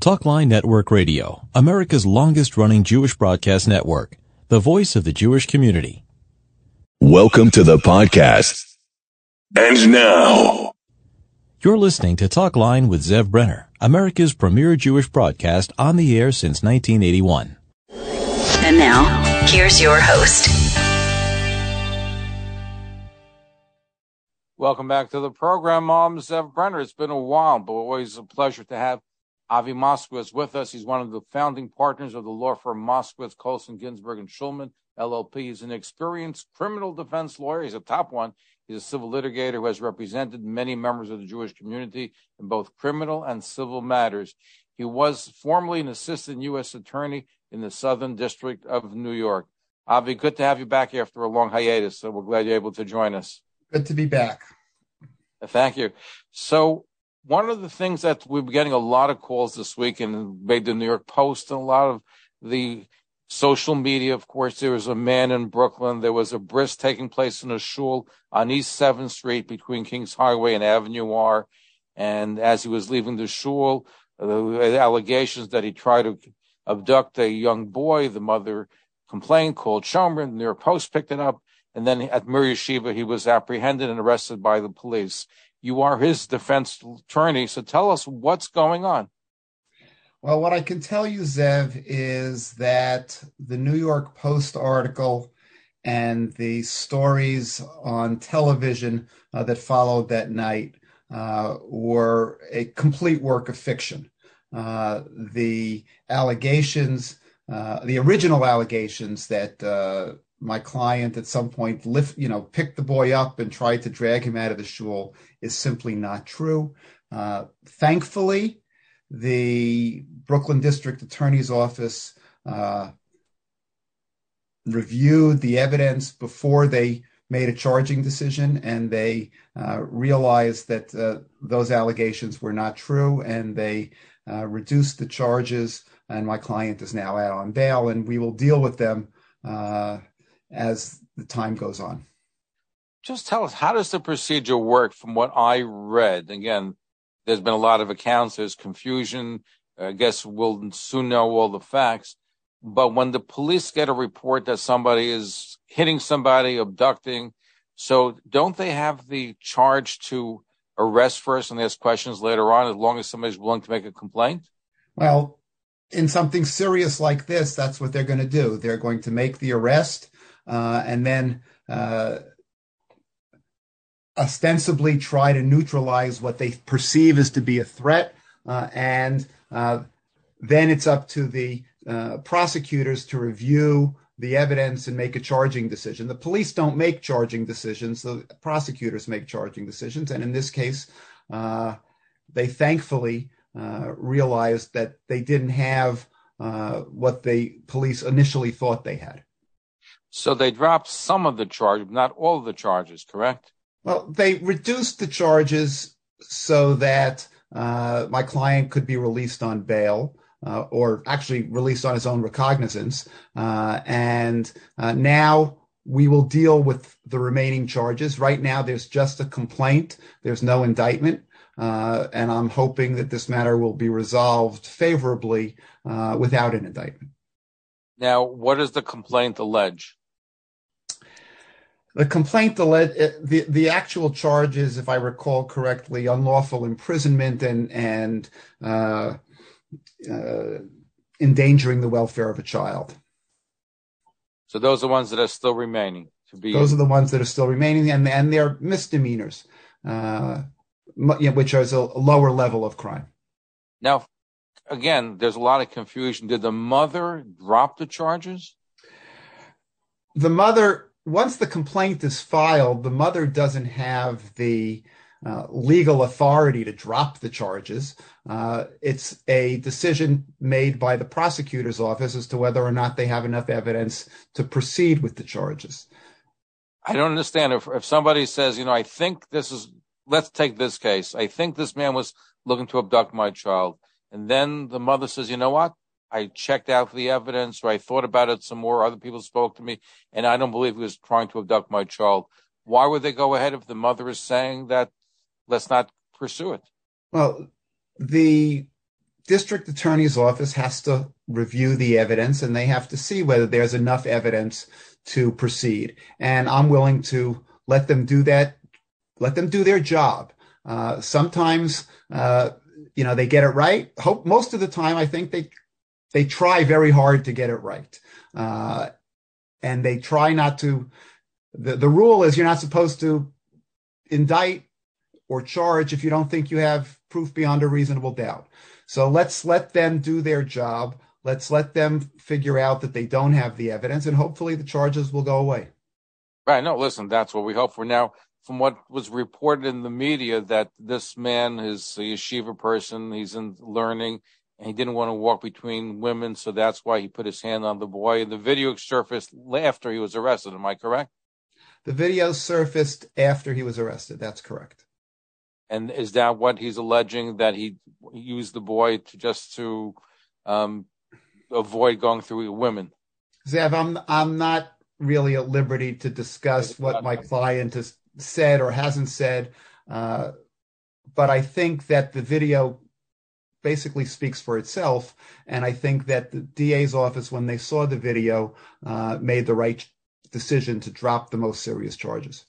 Talkline Network Radio, America's longest running Jewish broadcast network, the voice of the Jewish community. Welcome to the podcast. And now, You're listening to Talkline with Zev Brenner, America's premier Jewish broadcast on the air since 1981. And now, here's your host. Welcome back to the program. I'm Zev Brenner. It's been a while, but always a pleasure to have Avi Moskowitz with us. He's one of the founding partners of the law firm Moskowitz, Colson, Ginsberg, and Schulman, LLP. He's an experienced criminal defense lawyer. He's a top one. He's a civil litigator who has represented many members of the Jewish community in both criminal and civil matters. He was formerly an assistant U.S. attorney in the Southern District of New York. Avi, good to have you back after a long hiatus. So we're glad you're able to join us. Good to be back. Thank you. So one of the things that we've been getting a lot of calls this week and made the New York Post and a lot of the social media, of course, there was a man in Brooklyn. There was a bris taking place in a shul on East 7th Street between Kings Highway and Avenue R. And as he was leaving the shul, the allegations that he tried to abduct a young boy, the mother complained, called Shomer. The New York Post picked it up. And then at Mir Yeshiva, he was apprehended and arrested by the police. You are his defense attorney, so tell us what's going on. Well, what I can tell you, Zev, is that the New York Post article and the stories on television uh, that followed that night uh, were a complete work of fiction. Uh, the allegations, uh, the original allegations that uh, my client at some point lift, you know, picked the boy up and tried to drag him out of the shul is simply not true. Uh, thankfully, the Brooklyn District Attorney's Office uh, reviewed the evidence before they made a charging decision, and they uh, realized that uh, those allegations were not true, and they uh, reduced the charges. And my client is now out on bail, and we will deal with them uh, as the time goes on. Just tell us, how does the procedure work from what I read? Again, there's been a lot of accounts, there's confusion. I guess we'll soon know all the facts. But when the police get a report that somebody is hitting somebody, abducting, so don't they have the charge to arrest first and ask questions later on as long as somebody's willing to make a complaint? Well, in something serious like this, that's what they're going to do. They're going to make the arrest Uh, and then uh, ostensibly try to neutralize what they perceive as to be a threat. Uh, and uh, then it's up to the uh, prosecutors to review the evidence and make a charging decision. The police don't make charging decisions. The prosecutors make charging decisions. And in this case, they thankfully realized that they didn't have what the police initially thought they had. So they dropped some of the charge, not all of the charges, correct? Well, they reduced the charges so that uh, my client could be released on bail. Uh, or actually released on his own recognizance. Uh, and uh, now we will deal with the remaining charges. Right now, there's just a complaint. There's no indictment. Uh, and I'm hoping that this matter will be resolved favorably uh, without an indictment. Now, what does the complaint allege? The complaint, the the actual charges, if I recall correctly, unlawful imprisonment and and uh, uh, endangering the welfare of a child. So those are the ones that are still remaining to be. Those are the ones that are still remaining, and and they're misdemeanors, uh, which is a lower level of crime. Now, again, there's a lot of confusion. Did the mother drop the charges? The mother once the complaint is filed, the mother doesn't have the uh, legal authority to drop the charges. Uh, it's a decision made by the prosecutor's office as to whether or not they have enough evidence to proceed with the charges. I don't understand if, if somebody says, you know, I think this is, let's take this case. I think this man was looking to abduct my child. And then the mother says, you know what? I checked out the evidence or I thought about it some more. Other people spoke to me and I don't believe he was trying to abduct my child. Why would they go ahead if the mother is saying that let's not pursue it? Well, the district attorney's office has to review the evidence and they have to see whether there's enough evidence to proceed. And I'm willing to let them do that, let them do their job. Uh, sometimes, uh, you know, they get it right. Most of the time, I think they they try very hard to get it right, uh, and they try not to. The the rule is you're not supposed to indict or charge if you don't think you have proof beyond a reasonable doubt. So let's let them do their job. Let's let them figure out that they don't have the evidence, and hopefully the charges will go away. Right. No, listen, that's what we hope for. Now, from what was reported in the media, that this man is a yeshiva person, he's in learning, and he didn't want to walk between women, so that's why he put his hand on the boy. The video surfaced after he was arrested. Am I correct? The video surfaced after he was arrested. That's correct. And is that what he's alleging that he used the boy to just to um, avoid going through women? Zev, I'm I'm not really at liberty to discuss what my client has said or hasn't said, uh, but I think that the video basically speaks for itself, and I think that the DA's office, when they saw the video, uh, made the right decision to drop the most serious charges.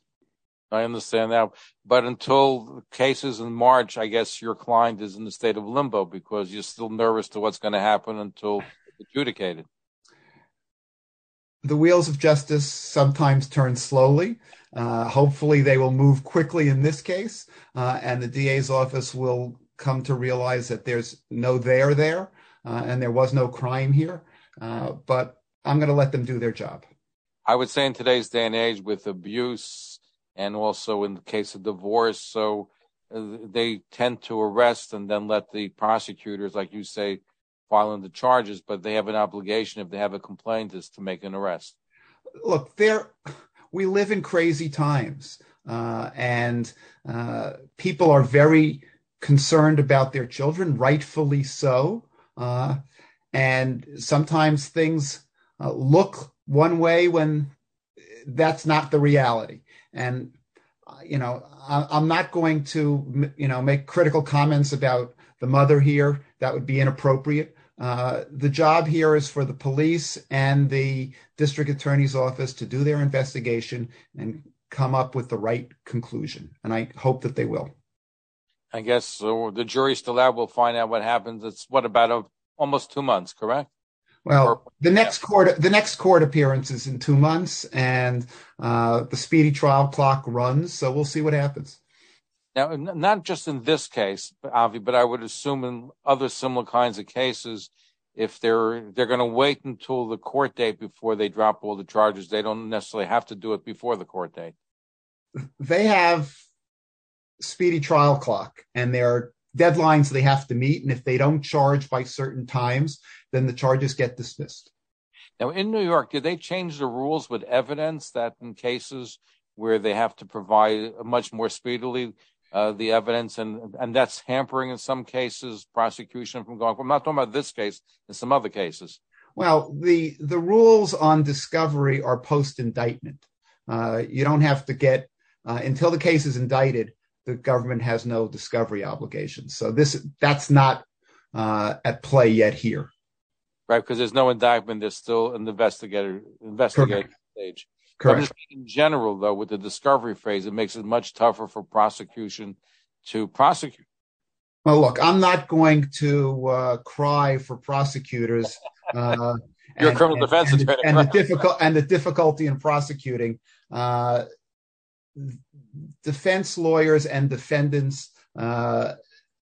I understand that. But until cases in March, I guess your client is in the state of limbo because you're still nervous to what's going to happen until adjudicated. The wheels of justice sometimes turn slowly. Uh, hopefully, they will move quickly in this case, uh, and the DA's office will come to realize that there's no there there, uh, and there was no crime here. Uh, but I'm going to let them do their job. I would say in today's day and age, with abuse and also in the case of divorce. So uh, they tend to arrest and then let the prosecutors, like you say, file in the charges, but they have an obligation if they have a complaint is to make an arrest. Look, there we live in crazy times, uh, and uh, people are very concerned about their children, rightfully so. Uh, and sometimes things uh, look one way when that's not the reality. And you know i'm not going to you know make critical comments about the mother here. That would be inappropriate. Uh, the job here is for the police and the district attorney's office to do their investigation and come up with the right conclusion. And i hope that they will i guess so the jury's still out we'll find out what happens it's what about a, almost two months correct well, the next court the next court appearance is in two months, and uh, the speedy trial clock runs. So we'll see what happens. Now, not just in this case, Avi, but I would assume in other similar kinds of cases, if they're they're going to wait until the court date before they drop all the charges, they don't necessarily have to do it before the court date. They have speedy trial clock, and there are deadlines they have to meet, and if they don't charge by certain times, then the charges get dismissed. Now, in New York, did they change the rules with evidence that in cases where they have to provide much more speedily uh, the evidence, and and that's hampering in some cases prosecution from going? I'm not talking about this case, in some other cases. Well, the the rules on discovery are post indictment. Uh, you don't have to get uh, until the case is indicted. The government has no discovery obligations, so this that's not uh, at play yet here right? Because there's no indictment. There's still an investigator investigating stage. Correct. in general, though, with the discovery phase, it makes it much tougher for prosecution to prosecute. Well, look, I'm not going to uh, cry for prosecutors. Uh, You're a criminal defense attorney, and, the difficult and the difficulty in prosecuting. Defense lawyers and defendants uh,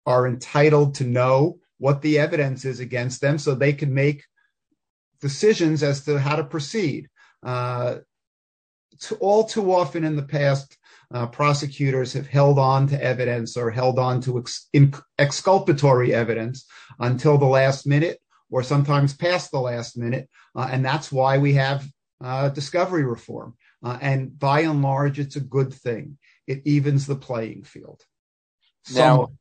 are entitled to know what the evidence is against them so they can make decisions as to how to proceed. Uh, to, all too often in the past, uh, prosecutors have held on to evidence or held on to ex- exculpatory evidence until the last minute or sometimes past the last minute. Uh, and that's why we have uh, discovery reform. Uh, and by and large, it's a good thing. It evens the playing field. Now,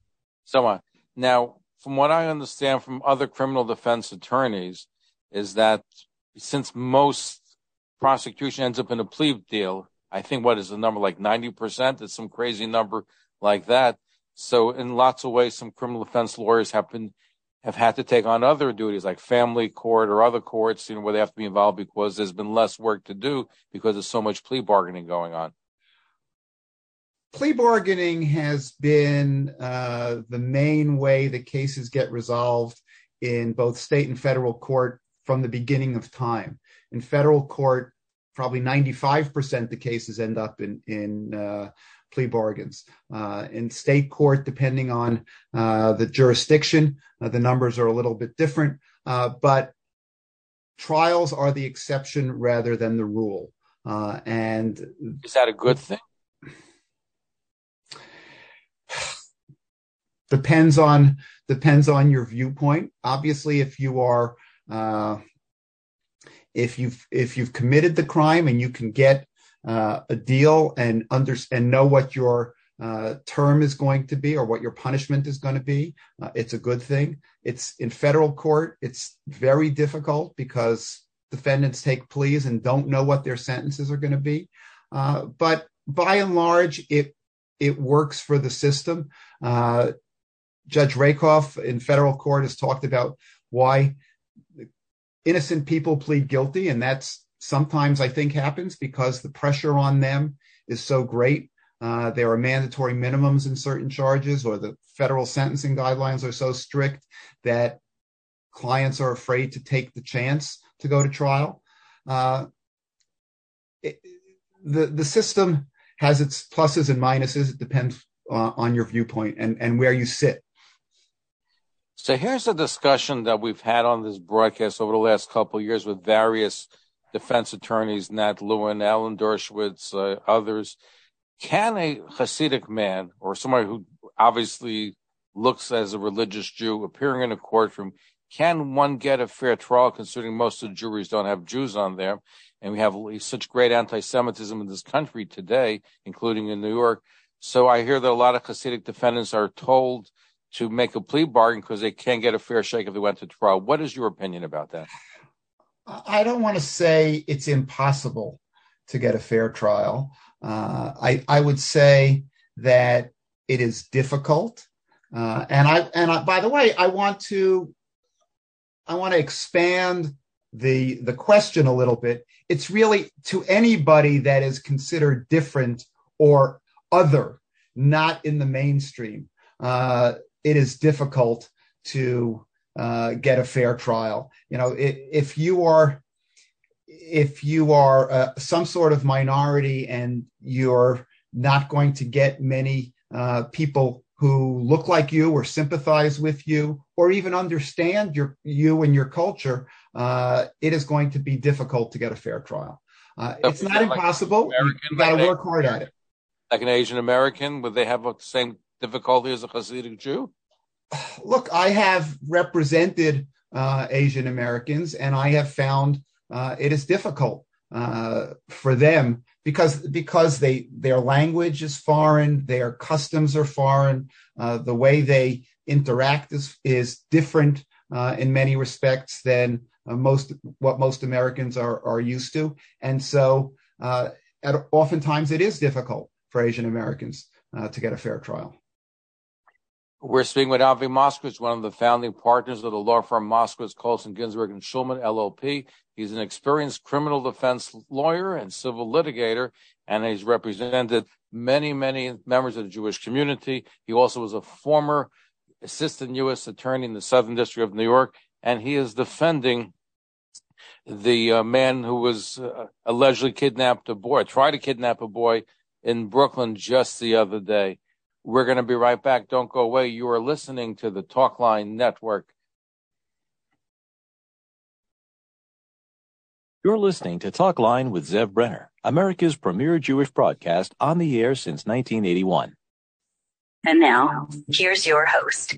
someone. Now, from what I understand from other criminal defense attorneys, is that since most prosecution ends up in a plea deal, I think what is the number like 90%? It's some crazy number like that. So in lots of ways, some criminal defense lawyers have been have had to take on other duties like family court or other courts, you know, where they have to be involved because there's been less work to do because there's so much plea bargaining going on? Plea bargaining has been uh, the main way the cases get resolved in both state and federal court from the beginning of time. In federal court, probably 95% of the cases end up in, in uh, plea bargains. Uh, in state court, depending on uh, the jurisdiction, uh, the numbers are a little bit different, uh, but trials are the exception rather than the rule. Uh, and is that a good thing? depends on depends on your viewpoint. Obviously, if you are uh, if you've if you've committed the crime and you can get a deal and under and know what your uh, term is going to be or what your punishment is going to be, uh, it's a good thing. It's in federal court. It's very difficult because defendants take pleas and don't know what their sentences are going to be. Uh, but by and large, it it works for the system. Uh, Judge Rakoff in federal court has talked about why innocent people plead guilty, and that's sometimes I think happens because the pressure on them is so great. Uh, there are mandatory minimums in certain charges, or the federal sentencing guidelines are so strict that clients are afraid to take the chance to go to trial. Uh, it, the the system has its pluses and minuses. It depends uh, on your viewpoint and and where you sit. So here's a discussion that we've had on this broadcast over the last couple years with various defense attorneys, Nat Lewin, Alan Dershowitz, uh, others. Can a Hasidic man or somebody who obviously looks as a religious Jew appearing in a courtroom, can one get a fair trial considering most of the juries don't have Jews on there? And we have such great anti-Semitism in this country today, including in New York. So I hear that a lot of Hasidic defendants are told to make a plea bargain because they can't get a fair shake if they went to trial. What is your opinion about that? I don't want to say it's impossible to get a fair trial. Uh, I, I would say that it is difficult. Uh, and I and I, by the way, I want to I want to expand the the question a little bit. It's really to anybody that is considered different or other, not in the mainstream. Uh, it is difficult to uh, get a fair trial. You know, if you are if you are uh, some sort of minority and you're not going to get many uh, people who look like you or sympathize with you or even understand your you and your culture, uh, it is going to be difficult to get a fair trial. Uh, it's not impossible. you got to work hard at it. Like an Asian American, would they have the same difficulty as a Hasidic Jew? Look, I have represented uh, Asian Americans, and I have found uh, it is difficult uh, for them because because they their language is foreign, their customs are foreign, uh, the way they interact is is different uh, in many respects than uh, most what most Americans are are used to, and so at, oftentimes it is difficult for Asian Americans to get a fair trial. We're speaking with Avi Moskowitz, one of the founding partners of the law firm Moskowitz, Colson, Ginsberg, and Schulman, LLP. He's an experienced criminal defense lawyer and civil litigator, and he's represented many, many members of the Jewish community. He also was a former assistant U.S. attorney in the Southern District of New York, and he is defending the uh, man who was uh, allegedly kidnapped a boy, tried to kidnap a boy in Brooklyn just the other day. We're going to be right back. Don't go away. You are listening to the Talkline Network. You're listening to Talkline with Zev Brenner, America's premier Jewish broadcast on the air since 1981. And now, here's your host.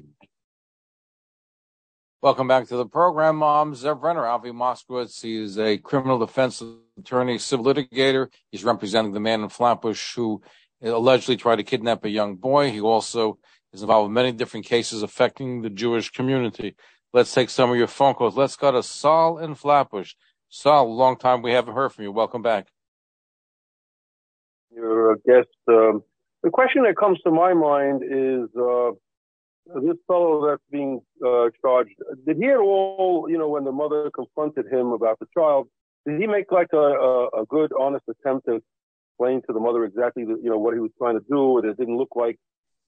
Welcome back to the program. I'm Zev Brenner, Avi Moskowitz. He is a criminal defense attorney, civil litigator. He's representing the man in Flatbush who allegedly tried to kidnap a young boy. He also is involved in many different cases affecting the Jewish community. Let's take some of your phone calls. Let's go to Saul in Flatbush. Saul, long time we haven't heard from you. Welcome back. Your guest. Um, the question that comes to my mind is uh, this fellow that's being uh, charged, did he at all, you know, when the mother confronted him about the child, did he make like a, a, a good, honest attempt to explain to the mother exactly, the, you know, what he was trying to do, or it didn't look like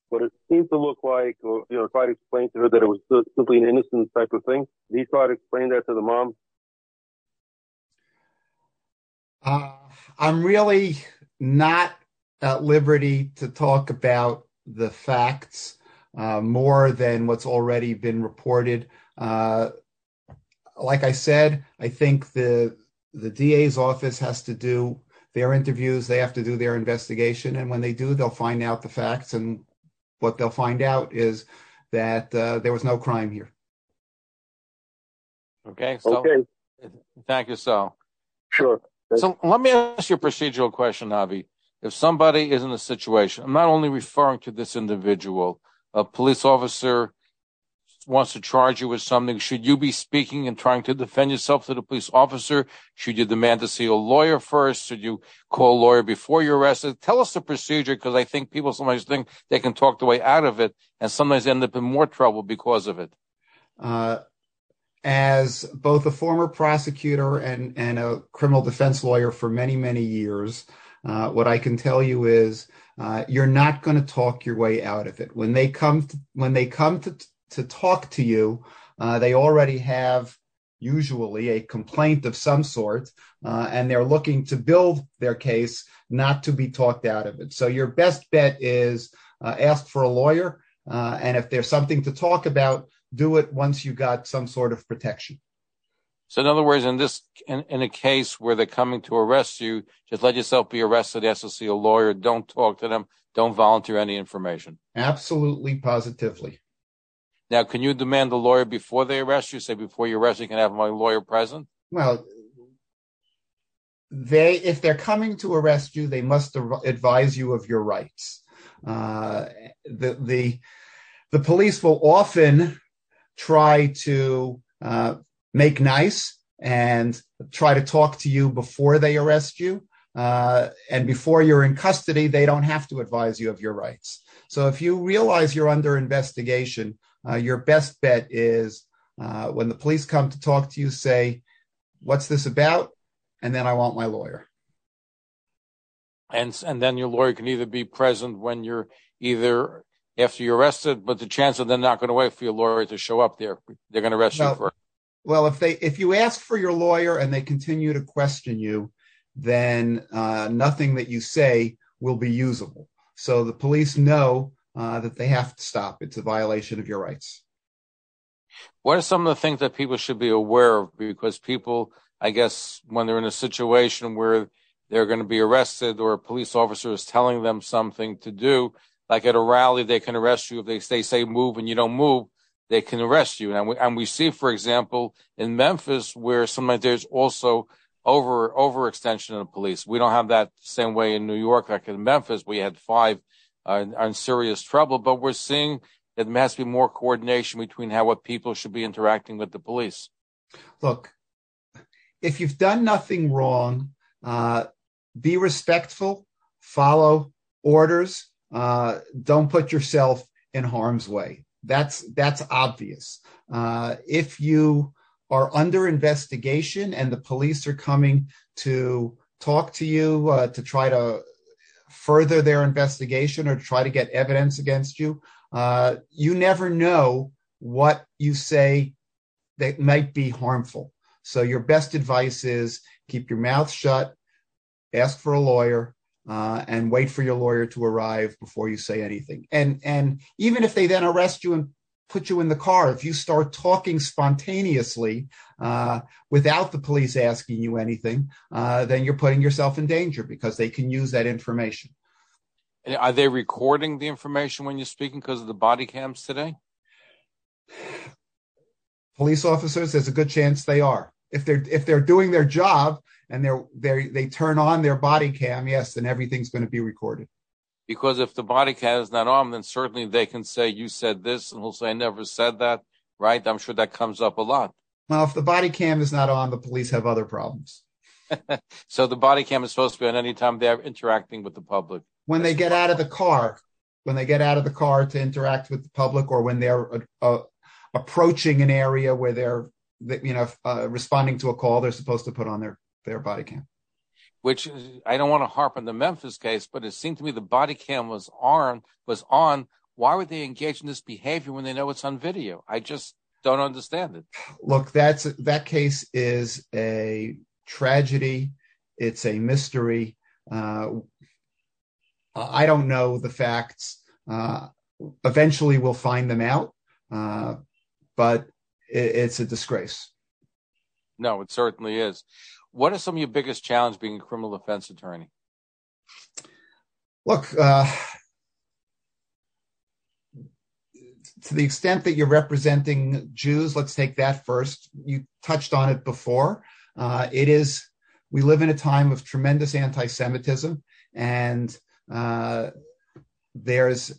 what it seemed to look like, or you know, try to explain to her that it was simply an innocent type of thing? Did he try to explain that to the mom? Uh, I'm really not at liberty to talk about the facts uh, more than what's already been reported. Uh, like I said, I think the the DA's office has to do their interviews. They have to do their investigation, and when they do, they'll find out the facts. And what they'll find out is that uh, there was no crime here. Okay. So, okay. Thank you, Sal. Sure. So let me ask you a procedural question, Avi. If somebody is in a situation, I'm not only referring to this individual, a police officer wants to charge you with something, should you be speaking and trying to defend yourself to the police officer? Should you demand to see a lawyer first? Should you call a lawyer before you're arrested? Tell us the procedure because I think people sometimes think they can talk the way out of it and sometimes end up in more trouble because of it. Uh, as both a former prosecutor and, a criminal defense lawyer for many, many years, uh, what I can tell you is uh, you're not going to talk your way out of it. When they come to, to, talk to you, uh, they already have usually a complaint of some sort, uh, and they're looking to build their case, not to be talked out of it. So your best bet is uh, ask for a lawyer, uh, and if there's something to talk about, do it once you got some sort of protection. So in other words, in this, in, in, a case where they're coming to arrest you, just let yourself be arrested, ask to see a lawyer, don't talk to them, don't volunteer any information. Absolutely, positively. Now, can you demand a lawyer before they arrest you? Say before you arrest, you can have my lawyer present. Well, they, if they're coming to arrest you, they must advise you of your rights. Uh, the the the police will often try to uh, make nice and try to talk to you before they arrest you. Uh, and before you're in custody, they don't have to advise you of your rights. So if you realize you're under investigation, uh, your best bet is uh, when the police come to talk to you, say, What's this about? And then I want my lawyer. And, and then your lawyer can either be present when you're either after you're arrested, but the chance of them not going to wait for your lawyer to show up there, they're going to arrest well, you first. Well, if they if you ask for your lawyer and they continue to question you, then uh, nothing that you say will be usable. So the police know uh, that they have to stop. It's a violation of your rights. What are some of the things that people should be aware of? Because people, I guess, when they're in a situation where they're going to be arrested or a police officer is telling them something to do, like at a rally, they can arrest you if they, they say move and you don't move they can arrest you. And we, and we see, for example, in Memphis, where sometimes there's also over overextension of the police. We don't have that same way in New York, like in Memphis, we had five are in serious trouble. But we're seeing that there has to be more coordination between how what people should be interacting with the police. Look, if you've done nothing wrong, uh, be respectful, follow orders, uh, don't put yourself in harm's way. That's that's obvious. Uh, if you are under investigation and the police are coming to talk to you uh, to try to further their investigation or try to get evidence against you, uh, you never know what you say that might be harmful. So your best advice is keep your mouth shut, ask for a lawyer, uh, and wait for your lawyer to arrive before you say anything. And and even if they then arrest you and put you in the car, if you start talking spontaneously uh, without the police asking you anything, uh, then you're putting yourself in danger because they can use that information. Are they recording the information when you're speaking because of the body cams today? Police officers, there's a good chance they are. If they're if they're doing their job, and they're they they turn on their body cam, yes, then everything's going to be recorded. Because if the body cam is not on, then certainly they can say you said this, and he'll say I never said that. Right? I'm sure that comes up a lot. Well, if the body cam is not on, the police have other problems. so the body cam is supposed to be on any time they're interacting with the public. When they get out of the car, when they get out of the car to interact with the public or when they're uh, uh approaching an area where they're you know uh, responding to a call they're supposed to put on their their body cam which I don't want to harp on the Memphis case, but it seemed to me the body cam was on was on. Why would they engage in this behavior when they know it's on video? I just don't understand it. Look, that's that case is a tragedy. It's a mystery. Uh, I don't know the facts. Uh, eventually, we'll find them out, uh, but it, it's a disgrace. No, it certainly is. What are some of your biggest challenges being a criminal defense attorney? Look, uh, to the extent that you're representing Jews, let's take that first. You touched on it before. Uh, it is, we live in a time of tremendous anti Semitism, and uh, there's,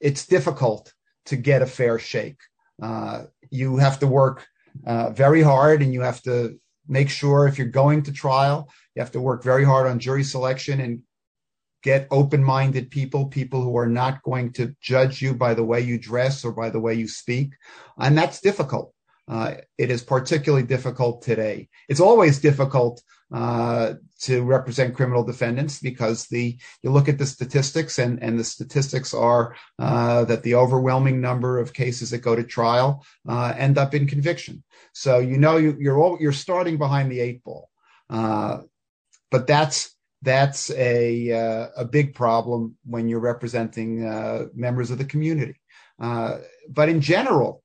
it's difficult to get a fair shake. Uh, you have to work uh, very hard and you have to make sure if you're going to trial, you have to work very hard on jury selection and get open-minded people, people who are not going to judge you by the way you dress or by the way you speak. And that's difficult. Uh, it is particularly difficult today. It's always difficult uh, to represent criminal defendants because the you look at the statistics and and the statistics are uh, that the overwhelming number of cases that go to trial uh, end up in conviction. So you know you, you're all, you're starting behind the eight ball, uh, but that's that's a uh, a big problem when you're representing members of the community. but in general,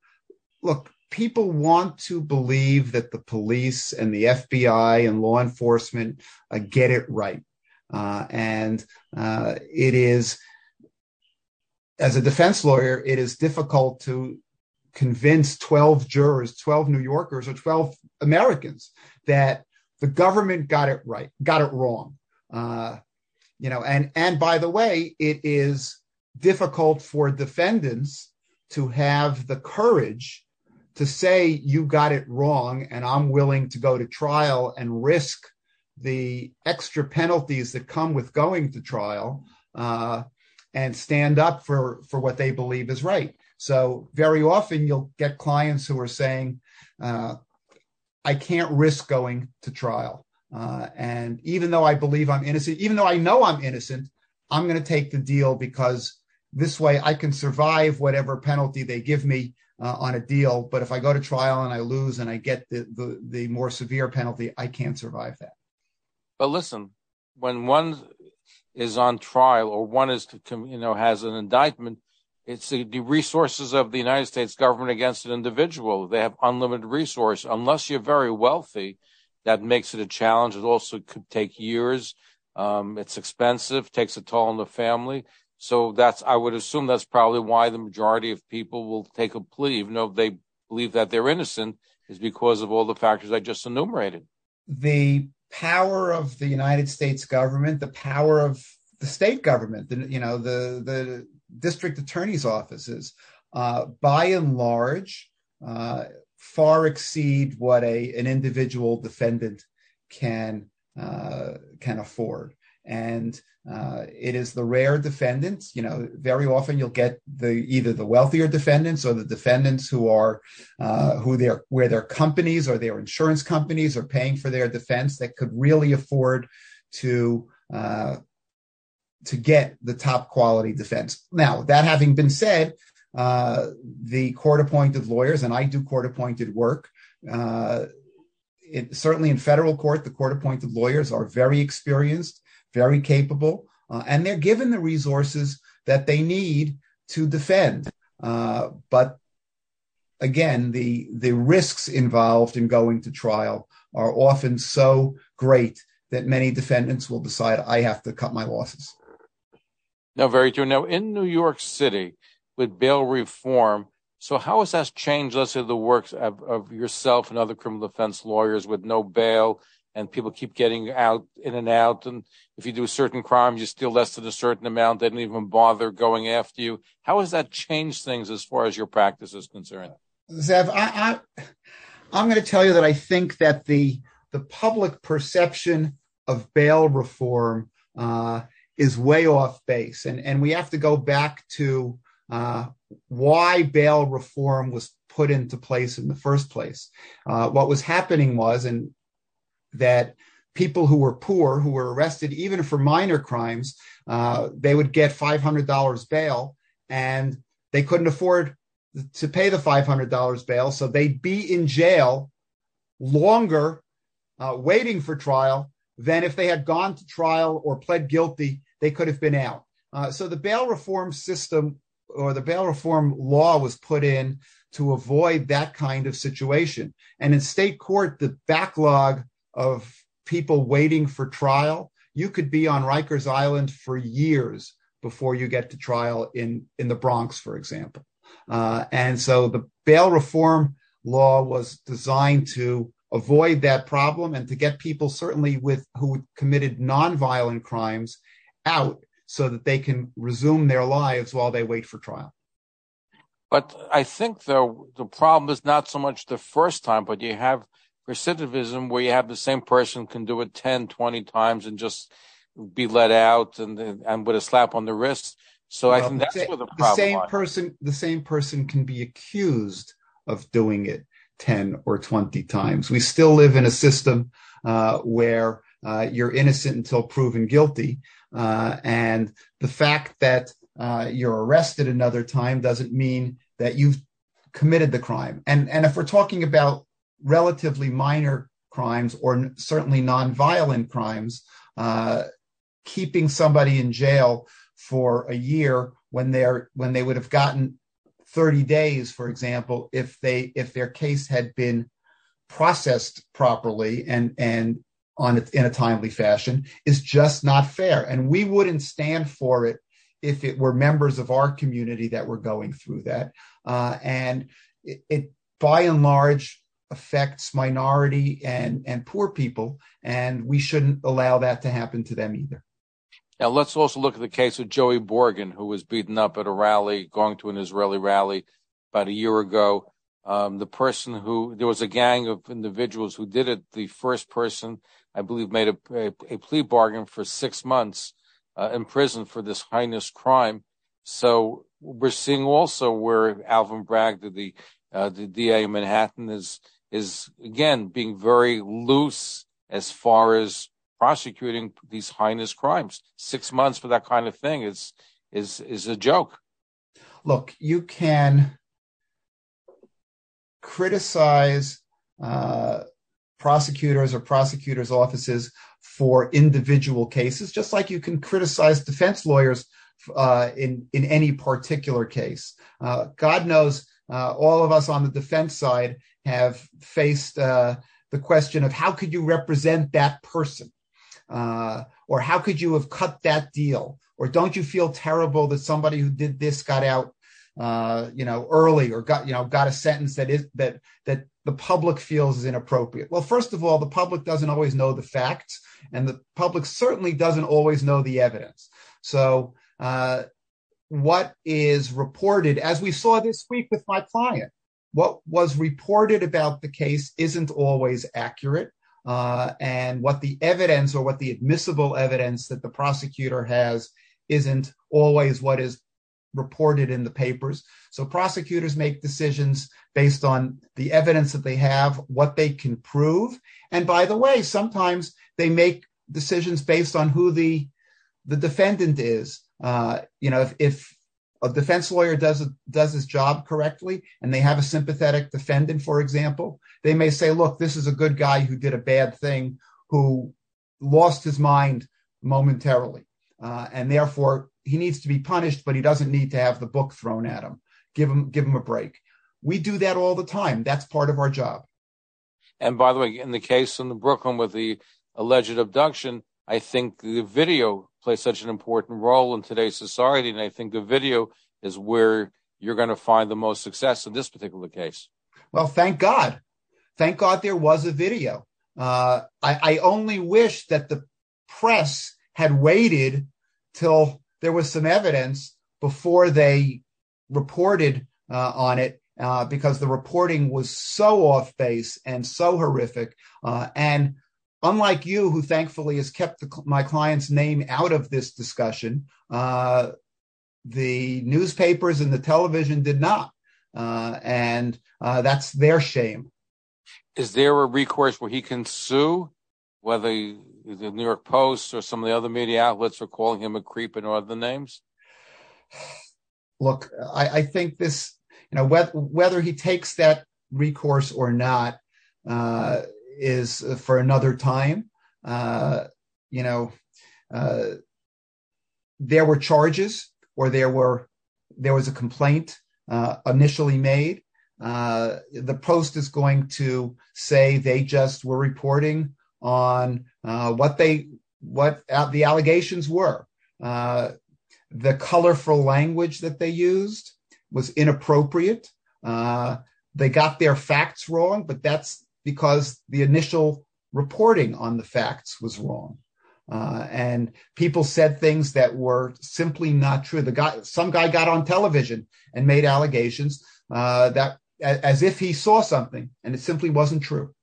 look people want to believe that the police and the FBI and law enforcement uh, get it right. Uh, and uh, it is, as a defense lawyer, it is difficult to convince 12 jurors, 12 New Yorkers, or 12 Americans that the government got it right, got it wrong. Uh, you know, and and by the way, it is difficult for defendants to have the courage to say you got it wrong and I'm willing to go to trial and risk the extra penalties that come with going to trial uh, and stand up for, what they believe is right. So very often you'll get clients who are saying, uh, I can't risk going to trial. Uh, and even though I believe I'm innocent, even though I know I'm innocent, I'm going to take the deal because this way I can survive whatever penalty they give me on a deal. But if I go to trial and I lose and I get the, more severe penalty, I can't survive that. But listen, when one is on trial or one is, you know, has an indictment, it's the, the, resources of the United States government against an individual. They have unlimited resource. Unless you're very wealthy, that makes it a challenge. It also could take years. Um, it's expensive, takes a toll on the family. So that's, I would assume that's probably why the majority of people will take a plea, even though they believe that they're innocent, is because of all the factors I just enumerated. The power of the United States government, the power of the state government, the, you know, the, the district attorney's offices, uh, by and large, uh, far exceed what a an individual defendant can uh, can afford and uh, it is the rare defendants. You know, very often you'll get the either the wealthier defendants or the defendants who are uh, who their where their companies or their insurance companies are paying for their defense that could really afford to uh, to get the top quality defense. Now, that having been said, uh, the court appointed lawyers, and I do court appointed work. Uh, it, certainly in federal court, the court appointed lawyers are very experienced very capable, uh, and they're given the resources that they need to defend. Uh, but again, the the risks involved in going to trial are often so great that many defendants will decide I have to cut my losses. No, very true. Now, in New York City, with bail reform, so how has that changed, let's say, the works of, of yourself and other criminal defense lawyers with no bail and people keep getting out in and out. And if you do certain crimes, you steal less than a certain amount. They don't even bother going after you. How has that changed things as far as your practice is concerned? Zev, I, I'm going to tell you that I think that the the public perception of bail reform uh, is way off base. And, and we have to go back to uh, why bail reform was put into place in the first place. Uh, what was happening was, and that people who were poor, who were arrested even for minor crimes, uh, they would get $500 bail and they couldn't afford to pay the $500 bail. So they'd be in jail longer uh, waiting for trial than if they had gone to trial or pled guilty, they could have been out. Uh, so the bail reform system or the bail reform law was put in to avoid that kind of situation. And in state court, the backlog of people waiting for trial, you could be on Rikers Island for years before you get to trial in, in the Bronx, for example. Uh, and so the bail reform law was designed to avoid that problem and to get people certainly with who committed nonviolent crimes out so that they can resume their lives while they wait for trial. But I think though the problem is not so much the first time, but you have recidivism where you have the same person can do it 10, 20 times and just be let out and and with a slap on the wrist. So well, I think that's where the problem. The same lies. person, the same person can be accused of doing it 10 or 20 times. We still live in a system uh, where uh, you're innocent until proven guilty. Uh, and the fact that uh, you're arrested another time doesn't mean that you've committed the crime. And, and if we're talking about relatively minor crimes or certainly nonviolent crimes, uh, keeping somebody in jail for a year when they would have gotten 30 days, for example, if their case had been processed properly and in a timely fashion is just not fair. And we wouldn't stand for it if it were members of our community that were going through that. Uh, and it, by and large affects minority and and poor people, and we shouldn't allow that to happen to them either. Now let's also look at the case of Joey Borgen, who was beaten up at a rally, going to an Israeli rally about a year ago. Um, the person who there was a gang of individuals who did it. The first person, I believe, made a, a, a plea bargain for six months uh, in prison for this heinous crime. So we're seeing also where Alvin Bragg, the uh, the DA in Manhattan, is is again being very loose as far as prosecuting these heinous crimes. Six months for that kind of thing is is is a joke. Look, you can criticize uh, prosecutors or prosecutors' offices for individual cases, just like you can criticize defense lawyers uh, in in any particular case. Uh, God knows, uh, all of us on the defense side have faced uh, the question of how could you represent that person uh, or how could you have cut that deal? Or don't you feel terrible that somebody who did this got out, uh, you know, early or got, you know, got a sentence that is that that the public feels is inappropriate? Well, first of all, the public doesn't always know the facts, and the public certainly doesn't always know the evidence. So, uh, what is reported, as we saw this week with my client, what was reported about the case isn't always accurate uh, and what the evidence or what the admissible evidence that the prosecutor has isn't always what is reported in the papers. So prosecutors make decisions based on the evidence that they have, what they can prove. And by the way, sometimes they make decisions based on who the the defendant is. Uh, you know, if a defense lawyer does does his job correctly and they have a sympathetic defendant for example they may say look this is a good guy who did a bad thing who lost his mind momentarily uh, and therefore he needs to be punished but he doesn't need to have the book thrown at him. Give him give him a break. We do that all the time. That's part of our job. And by the way in the case in the brooklyn with the alleged abduction i think the video plays such an important role in today's society. And I think the video is where you're going to find the most success in this particular case. Well, thank God. Thank God there was a video. Uh, I, I only wish that the press had waited till there was some evidence before they reported uh, on it uh, because the reporting was so off base and so horrific. Uh, and unlike you, who thankfully has kept the, my client's name out of this discussion, uh, the newspapers and the television did not. Uh, and uh, that's their shame. Is there a recourse where he can sue, whether the New York Post or some of the other media outlets are calling him a creep and other names? Look, I, I think this, you know, whether, whether he takes that recourse or not uh, is for another time. Uh, you know, uh, there were charges or there were there was a complaint uh, initially made. Uh, the Post is going to say they just were reporting on uh, what they what the allegations were. Uh, the colorful language that they used was inappropriate. Uh, they got their facts wrong, but that's because the initial reporting on the facts was wrong. Uh, and people said things that were simply not true. The guy, some guy got on television and made allegations uh, that as if he saw something, and it simply wasn't true.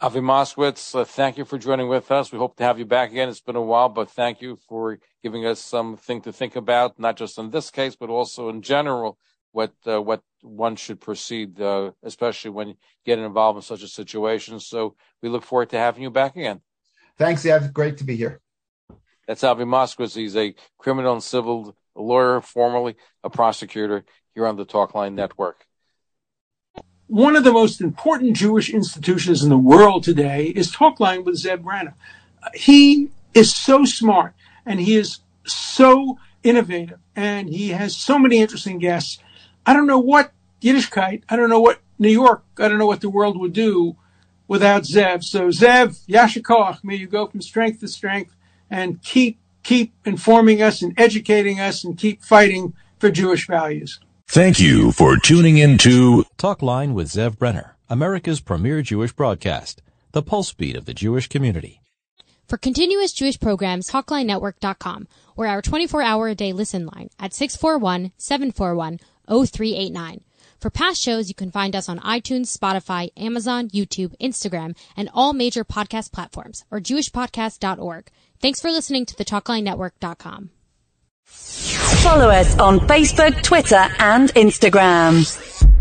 Avi Moskowitz, uh, thank you for joining with us. We hope to have you back again. It's been a while, but thank you for giving us something to think about, not just in this case, but also in general, what uh, what one should proceed, uh, especially when getting involved in such a situation. So we look forward to having you back again. Thanks, Ev. Great to be here. That's Avi Moskowitz. He's a criminal and civil lawyer, formerly a prosecutor here on the Talkline Network. One of the most important Jewish institutions in the world today is Talkline with Zev Brenner. He is so smart and he is so innovative and he has so many interesting guests. I don't know what Yiddishkeit, I don't know what New York, I don't know what the world would do without Zev. So Zev, Yasher may you go from strength to strength and keep keep informing us and educating us and keep fighting for Jewish values. Thank you for tuning in to Talk Line with Zev Brenner, America's premier Jewish broadcast, the pulse beat of the Jewish community. For continuous Jewish programs, TalkLineNetwork.com or our 24-hour a day listen line at 641-741-0389. For past shows, you can find us on iTunes, Spotify, Amazon, YouTube, Instagram, and all major podcast platforms or jewishpodcast.org. Thanks for listening to the TalkLineNetwork.com. Follow us on Facebook, Twitter, and Instagram.